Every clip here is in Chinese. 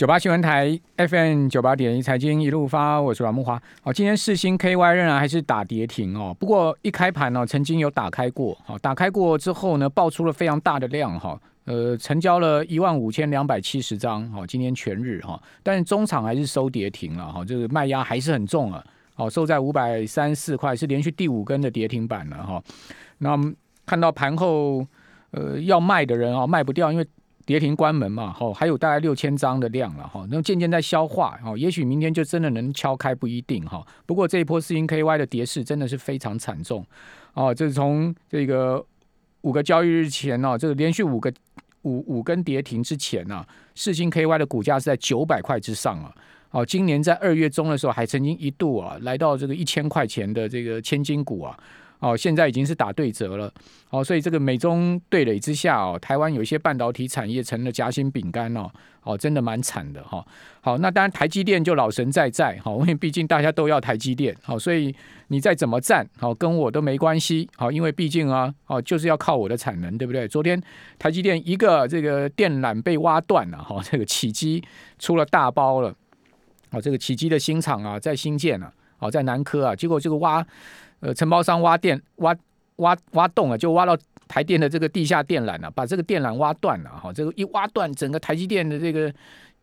九八新闻台 FM 九八点一财经一路发，我是阮木华。好，今天四星 KY 仍然还是打跌停哦。不过一开盘呢，曾经有打开过，好，打开过之后呢，爆出了非常大的量哈，呃，成交了一万五千两百七十张，好，今天全日哈，但是中场还是收跌停了哈，就是卖压还是很重啊，好，收在五百三四块，是连续第五根的跌停板了哈。那看到盘后呃要卖的人啊，卖不掉，因为。跌停关门嘛，哈，还有大概六千张的量了，哈，那渐渐在消化，哈，也许明天就真的能敲开，不一定，哈。不过这一波四星 KY 的跌势真的是非常惨重，哦，这是从这个五个交易日前呢，这个连续五个五五根跌停之前呢，四星 KY 的股价是在九百块之上啊，哦，今年在二月中的时候还曾经一度啊来到这个一千块钱的这个千金股啊。哦，现在已经是打对折了，哦，所以这个美中对垒之下哦，台湾有一些半导体产业成了夹心饼干哦，哦，真的蛮惨的哈。好，那当然台积电就老神在在，哈，因为毕竟大家都要台积电，好，所以你再怎么站，好，跟我都没关系，好，因为毕竟啊，哦，就是要靠我的产能，对不对？昨天台积电一个这个电缆被挖断了，哈，这个起基出了大包了，哦，这个起基的新厂啊，在新建了，哦，在南科啊，结果这个挖。呃，承包商挖电挖挖挖洞啊，就挖到台电的这个地下电缆了，把这个电缆挖断了哈。这个一挖断，整个台积电的这个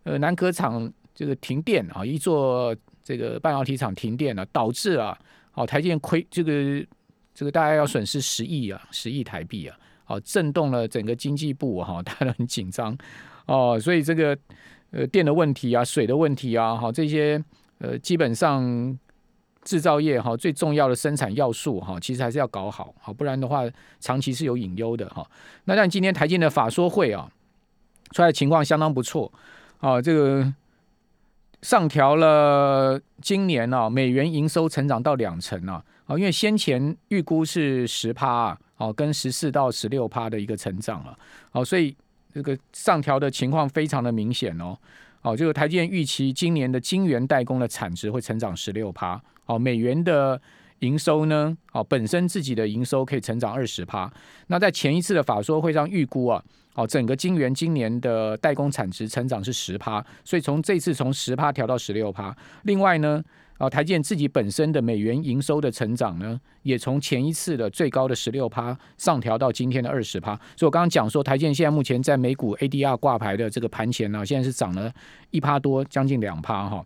呃南科厂这个停电啊，一座这个半导体厂停电了，导致啊，好台电亏这个这个大概要损失十亿啊，十亿台币啊，好震动了整个经济部哈，大家都很紧张哦。所以这个呃电的问题啊，水的问题啊，好这些呃基本上。制造业哈最重要的生产要素哈，其实还是要搞好，好不然的话长期是有隐忧的哈。那但今天台积的法说会啊，出来情况相当不错啊，这个上调了今年啊美元营收成长到两成啊，啊因为先前预估是十趴啊，哦跟十四到十六趴的一个成长啊，好所以这个上调的情况非常的明显哦。哦，就是台积电预期今年的晶圆代工的产值会成长十六趴。哦，美元的营收呢？哦，本身自己的营收可以成长二十趴。那在前一次的法说会上预估啊，哦，整个晶圆今年的代工产值成长是十趴，所以从这次从十趴调到十六趴。另外呢？啊，台积电自己本身的美元营收的成长呢，也从前一次的最高的十六趴上调到今天的二十趴。所以我刚刚讲说，台积电现在目前在美股 ADR 挂牌的这个盘前呢，现在是涨了一趴多，将近两趴哈。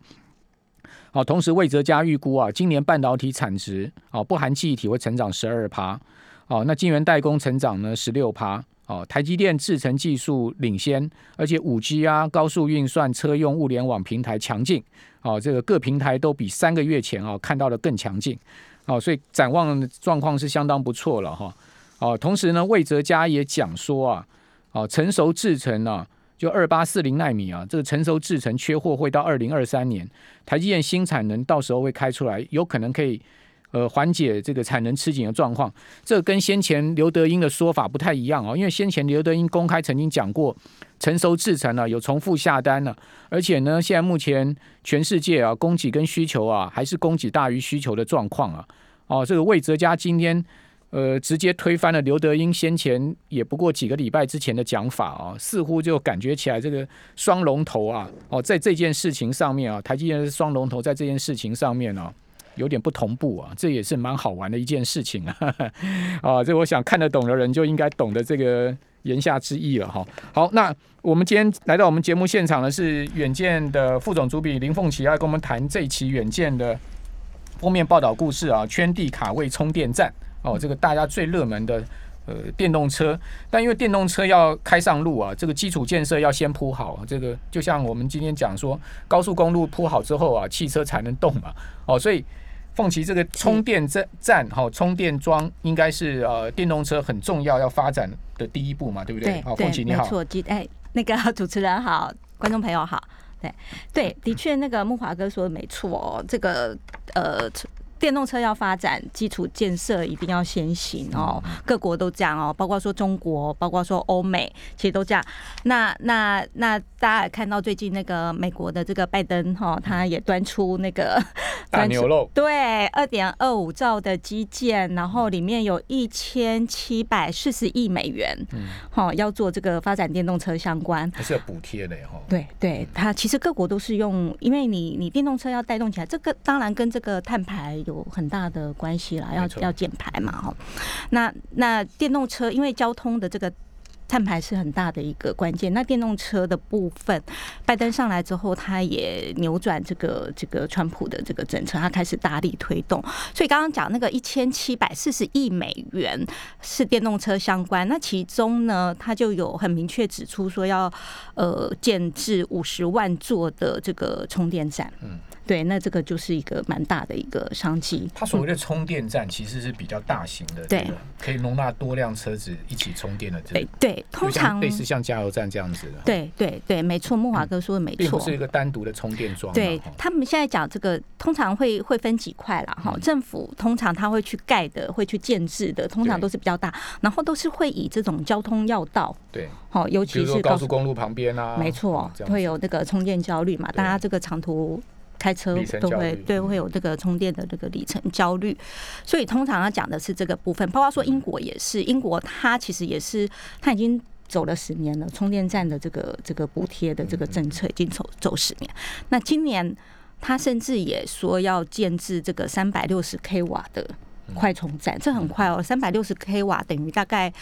好，同时魏哲家预估啊，今年半导体产值啊，不含记忆体会成长十二趴。哦，那晶圆代工成长呢十六趴。哦，台积电制程技术领先，而且五 G 啊、高速运算、车用物联网平台强劲。哦，这个各平台都比三个月前啊看到的更强劲。哦，所以展望状况是相当不错了哈。哦，同时呢，魏哲家也讲说啊，哦，成熟制程呢，就二八四零纳米啊，这个成熟制程缺货会到二零二三年，台积电新产能到时候会开出来，有可能可以。呃，缓解这个产能吃紧的状况，这跟先前刘德英的说法不太一样哦。因为先前刘德英公开曾经讲过，成熟制成呢有重复下单了，而且呢，现在目前全世界啊，供给跟需求啊，还是供给大于需求的状况啊。哦，这个魏哲家今天呃，直接推翻了刘德英先前也不过几个礼拜之前的讲法啊，似乎就感觉起来这个双龙头啊，哦，在这件事情上面啊，台积电是双龙头，在这件事情上面呢。有点不同步啊，这也是蛮好玩的一件事情啊！啊，这我想看得懂的人就应该懂得这个言下之意了哈。好，那我们今天来到我们节目现场的是远见的副总主笔林凤琪，要跟我们谈这一期远见的封面报道故事啊，圈地卡位充电站哦，这个大家最热门的呃电动车，但因为电动车要开上路啊，这个基础建设要先铺好，这个就像我们今天讲说，高速公路铺好之后啊，汽车才能动嘛，哦，所以。凤岐这个充电站站哈，充电桩应该是呃电动车很重要要发展的第一步嘛，对不对？好，凤岐你好，没错，哎，那个 主持人好，观众朋友好，对对，的确那个木华哥说的没错哦，这个呃。电动车要发展，基础建设一定要先行哦。各国都这样哦，包括说中国，包括说欧美，其实都这样。那那那大家也看到最近那个美国的这个拜登哈，他也端出那个 大牛肉，对，二点二五兆的基建，然后里面有一千七百四十亿美元，嗯，哈，要做这个发展电动车相关，还是要补贴的哈。对对，它其实各国都是用，因为你你电动车要带动起来，这个当然跟这个碳排有很大的关系啦，要要减排嘛哈。那那电动车因为交通的这个。碳排是很大的一个关键。那电动车的部分，拜登上来之后，他也扭转这个这个川普的这个政策，他开始大力推动。所以刚刚讲那个一千七百四十亿美元是电动车相关，那其中呢，他就有很明确指出说要呃建制五十万座的这个充电站。嗯。对，那这个就是一个蛮大的一个商机。它所谓的充电站其实是比较大型的，对，可以容纳多辆车子一起充电的。对对，通常类似像加油站这样子的。对对对，没错，木华哥说的没错，是一个单独的充电桩。对他们现在讲这个，通常会会分几块啦。哈。政府通常他会去盖的，会去建制的，通常都是比较大，然后都是会以这种交通要道。对，好，尤其是高速公路旁边啊，没错，会有那个充电焦虑嘛，大家这个长途。开车都会对会有这个充电的这个里程焦虑，所以通常要讲的是这个部分。包括说英国也是，英国它其实也是，它已经走了十年了，充电站的这个这个补贴的这个政策已经走走十年。那今年它甚至也说要建制这个三百六十 k 瓦的。快充站，这很快哦，三百六十 k 瓦等于大概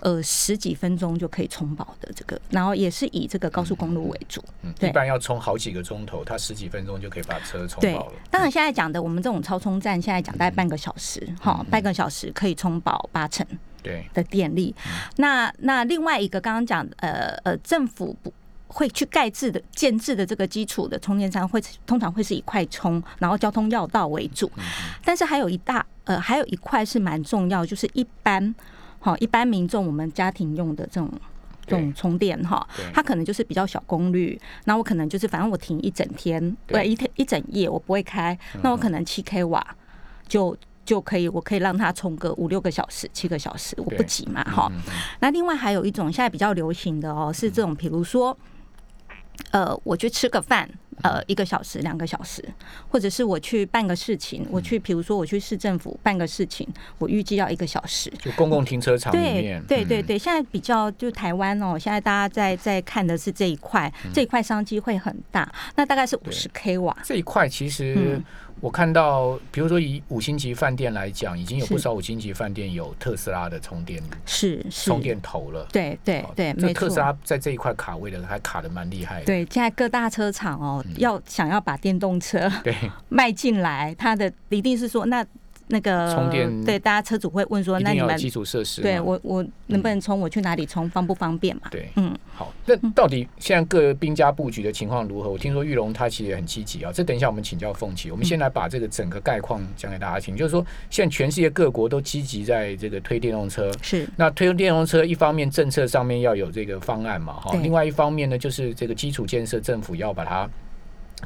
呃十几分钟就可以充饱的这个，然后也是以这个高速公路为主，嗯，一般要充好几个钟头，它十几分钟就可以把车充饱了。当然现在讲的我们这种超充站，现在讲大概半个小时，哈，半个小时可以充饱八成对的电力。那那另外一个刚刚讲呃呃政府不。会去盖制的建制的这个基础的充电站，会通常会是以快充，然后交通要道为主。但是还有一大呃，还有一块是蛮重要，就是一般好一般民众我们家庭用的这种这种充电哈，它可能就是比较小功率。那我可能就是反正我停一整天，对一天一整夜我不会开，那我可能七 k 瓦就就可以，我可以让它充个五六个小时、七个小时，我不急嘛哈。那另外还有一种现在比较流行的哦，是这种比如说。呃，我去吃个饭，呃，一个小时、两个小时，或者是我去办个事情，我去，比如说我去市政府办个事情，我预计要一个小时。就公共停车场里面，对对对，现在比较就台湾哦，现在大家在在看的是这一块，这一块商机会很大，那大概是五十 k 瓦。这一块其实。我看到，比如说以五星级饭店来讲，已经有不少五星级饭店有特斯拉的充电是充电头了。对对对，没错。特斯拉在这一块卡位的还卡的蛮厉害的。对，现在各大车厂哦，要想要把电动车对 卖进来，它的一定是说那。那个充电对，大家车主会问说，那你们基础设施，对我我能不能充？我去哪里充？方不方便嘛？对，嗯，好，那到底现在各兵家布局的情况如何？我听说玉龙他其实也很积极啊。这等一下我们请教凤琪，我们先来把这个整个概况讲给大家听。就是说，现在全世界各国都积极在这个推电动车，是那推电动车，一方面政策上面要有这个方案嘛，哈，另外一方面呢，就是这个基础建设，政府要把它。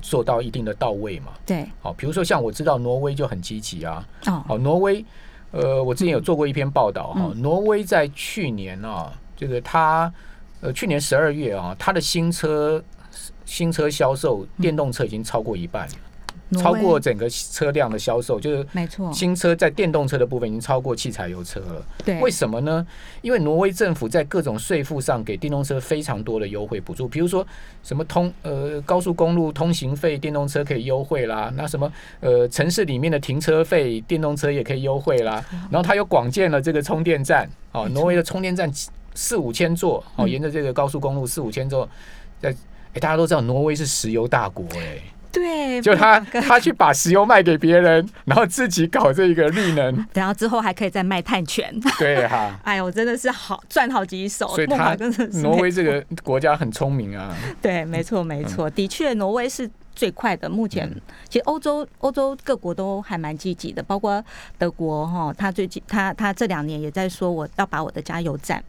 做到一定的到位嘛？对，好，比如说像我知道挪威就很积极啊。哦，好，挪威，呃，我之前有做过一篇报道哈。挪威在去年啊，这个它，呃，去年十二月啊，它的新车新车销售电动车已经超过一半。超过整个车辆的销售，就是没错，新车在电动车的部分已经超过汽柴油车了。对，为什么呢？因为挪威政府在各种税负上给电动车非常多的优惠补助，比如说什么通呃高速公路通行费，电动车可以优惠啦；那什么呃城市里面的停车费，电动车也可以优惠啦。然后它又广建了这个充电站，哦，挪威的充电站四五千座，哦，沿着这个高速公路四五千座，在哎大家都知道挪威是石油大国，哎。对，就他他去把石油卖给别人，然后自己搞这个绿能，然后之后还可以再卖碳权。对哈，哎呦，真的是好赚好几手。所以他挪威这个国家很聪明啊。对，没错没错，的确挪威是最快的。目前其实欧洲欧洲各国都还蛮积极的，包括德国哈，他最近他他这两年也在说我要把我的加油站。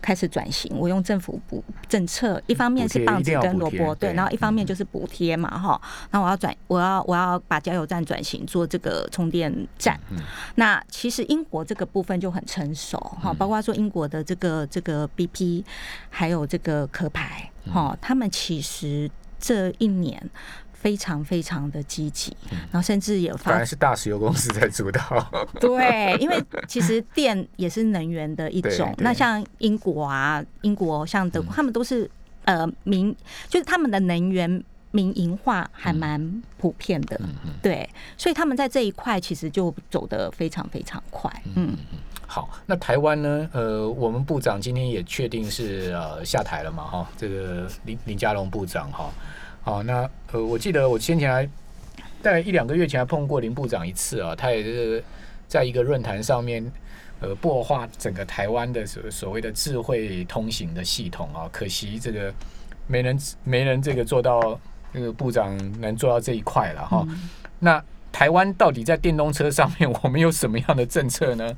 开始转型，我用政府补政策，一方面是棒子跟萝卜，对，对然后一方面就是补贴嘛，哈。那我要转，我要我要把加油站转型做这个充电站。嗯那其实英国这个部分就很成熟哈，包括说英国的这个这个 BP，还有这个壳牌哈，他们其实这一年。非常非常的积极，然后甚至有发反而是大石油公司在主导。对，因为其实电也是能源的一对种。那像英国啊，英国像德国，他们都是呃民，就是他们的能源民营化还蛮普遍的。对，所以他们在这一块其实就走得非常非常快。嗯，好，那台湾呢？呃，我们部长今天也确定是呃下台了嘛，哈，这个林林佳龙部长哈。好，那呃，我记得我先前还大概一两个月前还碰过林部长一次啊，他也是在一个论坛上面。呃，擘画整个台湾的所所谓的智慧通行的系统啊，可惜这个没人没人这个做到，这个部长能做到这一块了哈。那台湾到底在电动车上面，我们有什么样的政策呢？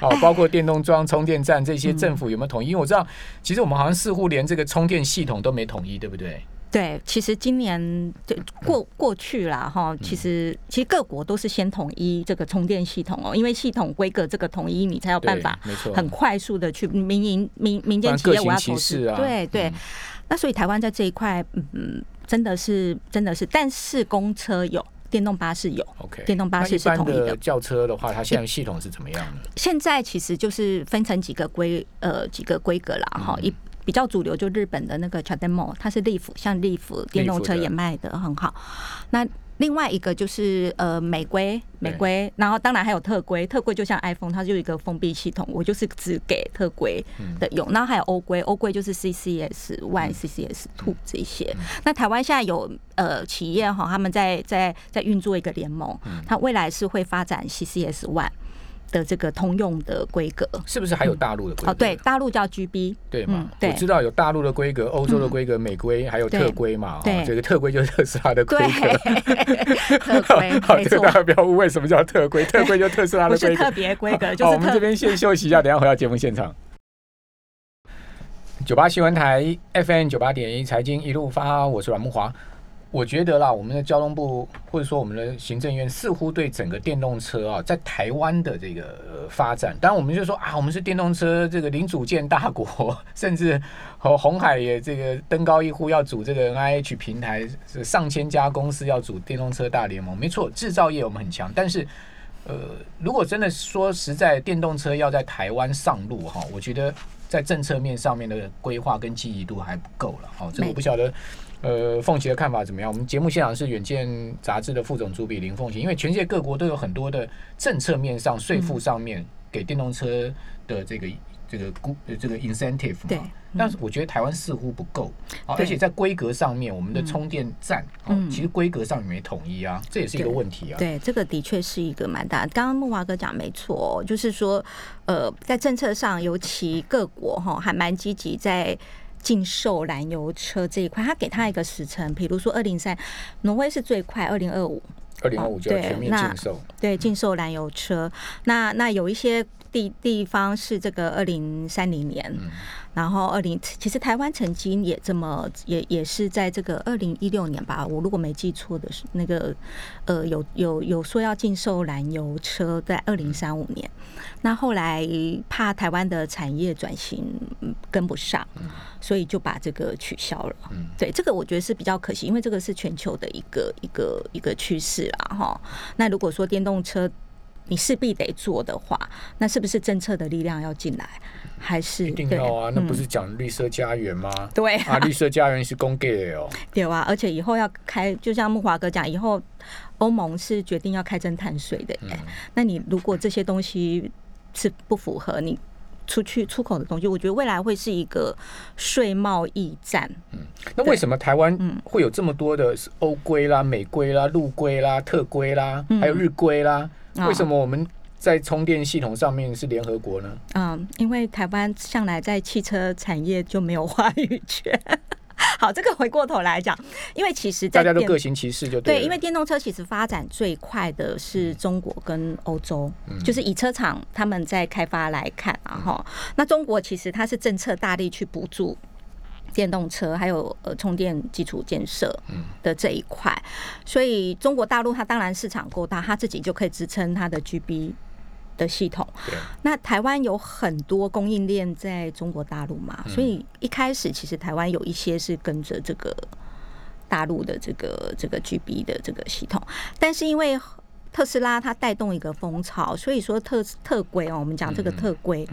啊，包括电动桩、充电站这些，政府有没有统一？因为我知道，其实我们好像似乎连这个充电系统都没统一，对不对？对，其实今年就过过去啦，哈，其实其实各国都是先统一这个充电系统哦，因为系统规格这个统一，你才有办法很快速的去民营民民间企业我要投资，啊。对对。嗯。那所以台湾在这一块，嗯，真的是真的是，但是公车有，电动巴士有，OK，电动巴士是统一的。的轿车的话，它现在系统是怎么样的？现在其实就是分成几个规呃几个规格啦，哈、一比较主流就日本的那个 CHAdeMO，它是 Leaf，像 Leaf 电动车也卖的很好。那另外一个就是呃美规，美规，然后当然还有特规，特规就像 iPhone，它就有一个封闭系统，我就是只给特规的用。然后还有欧规，欧规就是 CCS One、CCS Two 这些。那台湾现在有呃企业哈，他们在在在运作一个联盟，它未来是会发展 CCS One 的这个通用的规格。是不是还有大陆的规格？哦，对，大陆叫 GB，对嘛我知道有大陆的规格、欧洲的规格、美规，还有特规嘛。对哦这个特规就是特斯拉的规对，格。特规好，这个大，家不要误会，什么叫特规？特规就特斯拉的规格是特。别规格，就好，我们这边先休息一下，等一下回到节目现场。九八新闻台 FM 九八点一财经一路发，我是阮木华。我觉得啦，我们的交通部或者说我们的行政院似乎对整个电动车啊，在台湾的这个、呃发展，当然我们就说啊，我们是电动车这个零组件大国，甚至和红海也这个登高一呼要组这个 NIH 平台，是上千家公司要组电动车大联盟。没错，制造业我们很强，但是呃，如果真的说实在，电动车要在台湾上路哈，我觉得在政策面上面的规划跟积极度还不够了。好，这个我不晓得。呃，凤琪的看法怎么样？我们节目现场是《远见》杂志的副总主笔林凤琪，因为全世界各国都有很多的政策面上、税负上面给电动车的这个这个估呃这个 incentive 对嘛，但是我觉得台湾似乎不够啊，而且在规格上面，我们的充电站哦嗯，其实规格上也没统一啊，这也是一个问题啊。对，这个的确是一个蛮大。刚刚木华哥讲没错、哦，就是说，呃，在政策上，尤其各国哈还蛮积极在。禁售燃油车这一块，他给他一个时程，比如说二零三，挪威是最快，二零二五，二零二五就要全面禁售，对，禁售燃油车。那那有一些地地方是这个二零三零年，嗯然后二零其实台湾曾经也这么也也是在这个二零一六年吧，我如果没记错的是那个呃有有有说要禁售燃油车在二零三五年，那后来怕台湾的产业转型嗯跟不上，所以就把这个取消了。嗯对，这个我觉得是比较可惜，因为这个是全球的一个一个一个趋势啦，哈。那如果说电动车你势必得做的话，那是不是政策的力量要进来，还是一定要啊，那不嗯。是讲绿色家园吗？对啊，绿色家园是公给的哦，对啊，而且以后要开，就像木华哥讲，以后欧盟是决定要开征碳税的耶。嗯。那你如果这些东西是不符合你出去出口的东西，我觉得未来会是一个税贸易战。嗯那为什么台湾嗯会有这么多的欧规啦、美规啦、陆规啦、特规啦，还有日规啦？哦为什么我们在充电系统上面是联合国呢？嗯，因为台湾向来在汽车产业就没有话语权。好，这个回过头来讲，因为其实大家都各行其事就对对，因为电动车其实发展最快的是中国跟欧洲，嗯就是以车厂他们在开发来看啊哈。那中国其实它是政策大力去补助。电动车还有呃充电基础建设嗯的这一块，所以中国大陆它当然市场够大，它自己就可以支撑它的 GB 的系统。那台湾有很多供应链在中国大陆嘛，所以一开始其实台湾有一些是跟着这个大陆的这个这个 GB 的这个系统，但是因为特斯拉它带动一个风潮，所以说特特规哦，我们讲这个特规，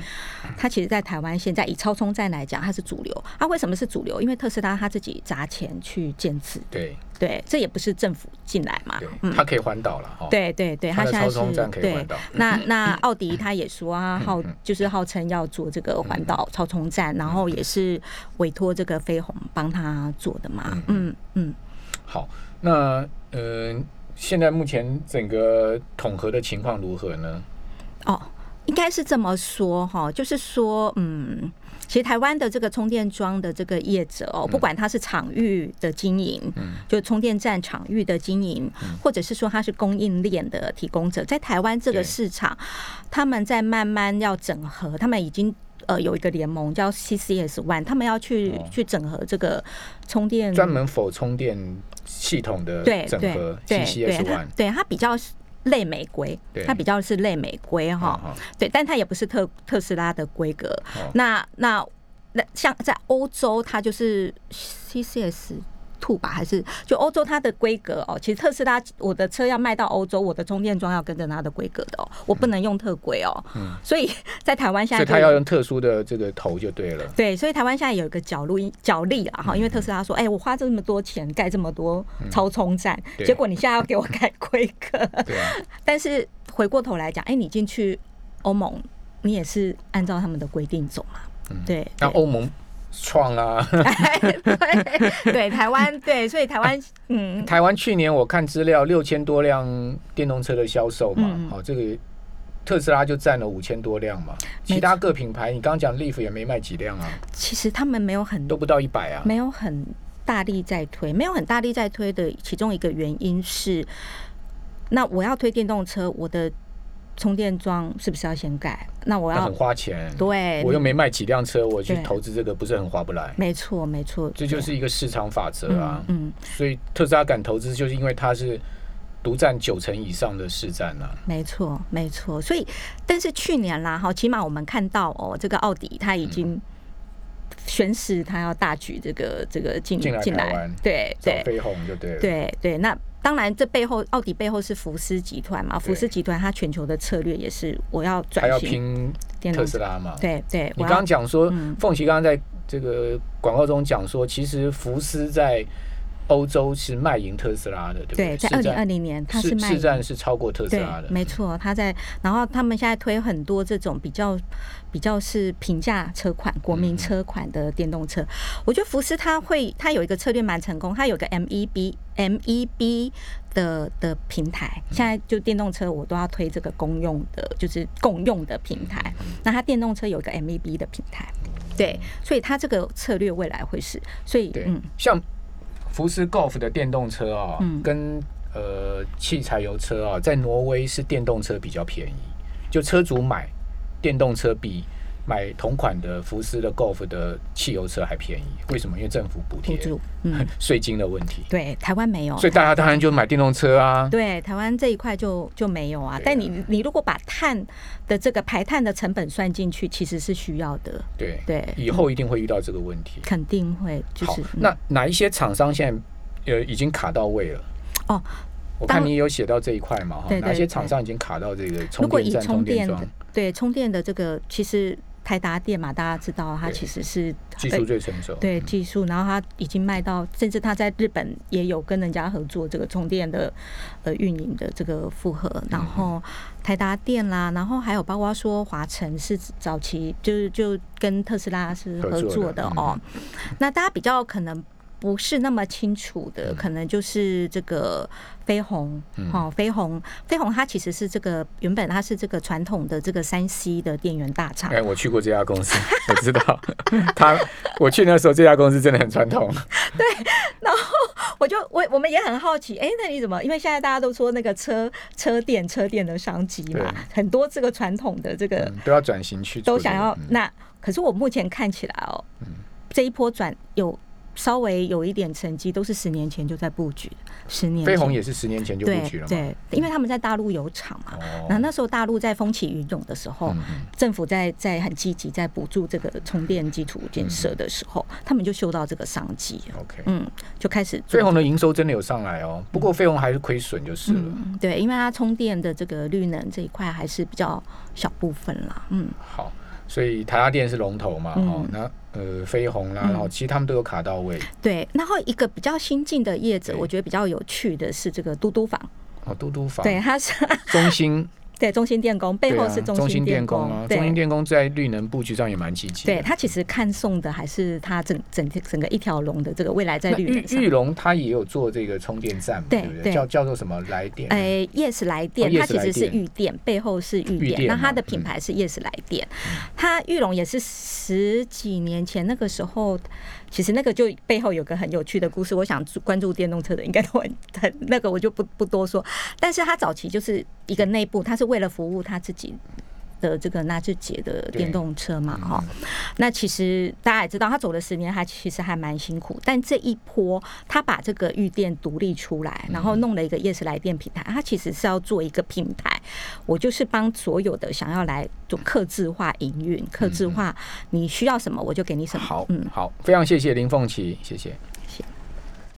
它其实在台湾现在以超充站来讲，它是主流。它为什么是主流？因为特斯拉它自己砸钱去建制，对对，这也不是政府进来嘛，，嗯，它可以环岛了哈。对对对，它现在是对。那 那奥迪他也说啊，号嗯就是号称要做这个环岛超充站，然后也是委托这个飞鸿帮他做的嘛。嗯嗯，好，那呃，现在目前整个统合的情况如何呢？哦，应该是这么说哈，就是说，嗯。其实台湾的这个充电桩的这个业者哦，不管它是场域的经营，嗯就充电站场域的经营，或者是说它是供应链的提供者，在台湾这个市场，他们在慢慢要整合，他们已经。呃，有一个联盟叫 CCS One，他们要去、哦去整合这个充电专门否充电系统的整合 CCS 它 One，对它比较是类美规，它比较是类美规哈。哦对，但它也不是特特斯拉的规格。哦那那那像在欧洲，它就是 CCS。Two 吧，还是就欧洲它的规格哦？其实特斯拉我的车要卖到欧洲，我的充电桩要跟着它的规格的哦，我不能用特规哦。嗯所以在台湾现所以在就有它要用特殊的这个头就对了。对，所以台湾现在有一个角路角力啊哈，因为特斯拉说，哎、我花这么多钱盖这么多超充站，嗯结果你现在要给我改规格，对啊，但是回过头来讲，哎、你进去欧盟，你也是按照他们的规定走嘛？对，对那欧盟创啊，对 对，台湾对，所以台湾嗯，台湾去年我看资料，六千多辆电动车的销售嘛，嗯。好、这个特斯拉就占了五千多辆嘛，其他各品牌，你刚刚讲 Leaf 也没卖几辆啊，其实他们没有很都不到一百啊。没有很大力在推，没有很大力在推的其中一个原因是，那我要推电动车，我的充电桩是不是要先改？那我要那很花钱，对，我又没卖几辆车，我去投资这个不是很划不来，没错没错，这就是一个市场法则啊。嗯嗯，所以特斯拉敢投资，就是因为它是独占九成以上的市占啊。没错没错。所以，但是去年啦哈，起码我们看到哦，这个奥迪它已经宣示它要大举这个这个进进来对对飞鸿就对了。对对，那。当然，这背后奥迪背后是福斯集团嘛？福斯集团它全球的策略也是我要还要转型拼电动车。特斯拉嘛。对对，你刚刚讲说嗯，凤琪刚刚在这个广告中讲说，其实福斯在欧洲是卖赢特斯拉的，对不对，在二零二零年它是卖市占是超过特斯拉的，，没错，它在，然后他们现在推很多这种比较比较是平价车款、国嗯民车款的电动车。我觉得福斯它会，它有一个策略蛮成功，它有个 MEB MEB 的的平台，嗯现在就电动车我都要推这个公用的，就是共用的平台。那它电动车有一个 MEB 的平台，对，所以它这个策略未来会是，所以嗯，像福斯 Golf 的电动车啊、嗯。跟呃汽柴油车啊，在挪威是电动车比较便宜，就车主买电动车比买同款的福斯的 Golf 的汽油车还便宜。为什么？因为政府补贴嗯，税金的问题，对，台湾没有，所以大家当然就买电动车啊。对，台湾这一块就就没有啊。啊但你你如果把碳的这个排碳的成本算进去，其实是需要的，对对以后一定会遇到这个问题。肯定会是，嗯那哪一些厂商现在呃已经卡到位了？哦，我看你有写到这一块嘛，哈，哪些厂商已经卡到这个充电站、充电桩对充电的这个，其实台达电嘛，大家知道它其实是技术最成熟？对技术，然后它已经卖到，甚至它在日本也有跟人家合作这个充电的呃运营的这个复合，然后台达电啦，然后还有包括说华晨是早期就是就跟特斯拉是合作的合作的哦。那大家比较可能不是那么清楚的，可能就是这个飞鸿，哦，飞鸿，飞鸿它其实是这个原本它是这个传统的这个山西的电源大厂。哎，我去过这家公司，我知道。他我去那时候，这家公司真的很传统。对，然后我就我我们也很好奇，哎，那你怎么？因为现在大家都说那个车车电车电的商机嘛，很多这个传统的这个都要转型去，都想要那。可是我目前看起来哦，这一波转有稍微有一点成绩，都是十年前就在布局十年。飞鸿也是十年前就布局了对，因为他们在大陆有厂嘛。那那时候大陆在风起云涌的时候，政府在在很积极在补助这个充电基础建设的时候，他们就嗅到这个商机。OK，嗯，就开始。飞鸿的营收真的有上来哦，不过飞鸿还是亏损就是了。对，因为它充电的这个绿能这一块还是比较小部分啦。嗯，好。所以台达电是龙头嘛，哦，那呃飞鸿啦，然后其实他们都有卡到位。对，然后一个比较新进的业者，我觉得比较有趣的是这个嘟嘟房。哦，嘟嘟房。对，它是中兴。对，中心电工背后是中心电工啊，中心电工在绿能布局上也蛮积极。对，他其实看送的还是他整整整个一条龙的这个未来在绿能玉龙他也有做这个充电站，对不对？叫叫做什么来电？哎，Yes 来电，它其实是玉电，背后是玉电，那它的品牌是 Yes 来电。它玉龙也是十几年前那个时候。其实那个就背后有个很有趣的故事，我想关注电动车的应该都很很那个，我就不不多说。但是他早期就是一个内部，它是为了服务他自己。的这个纳智捷的电动车嘛，哈，那其实大家也知道，他走了十年，他其实还蛮辛苦。但这一波，他把这个预电独立出来，然后弄了一个夜市来电平台，他其实是要做一个平台，我就是帮所有的想要来做客制化营运、客制化，你需要什么我就给你什么。好，嗯，好，非常谢谢林凤琪，谢谢。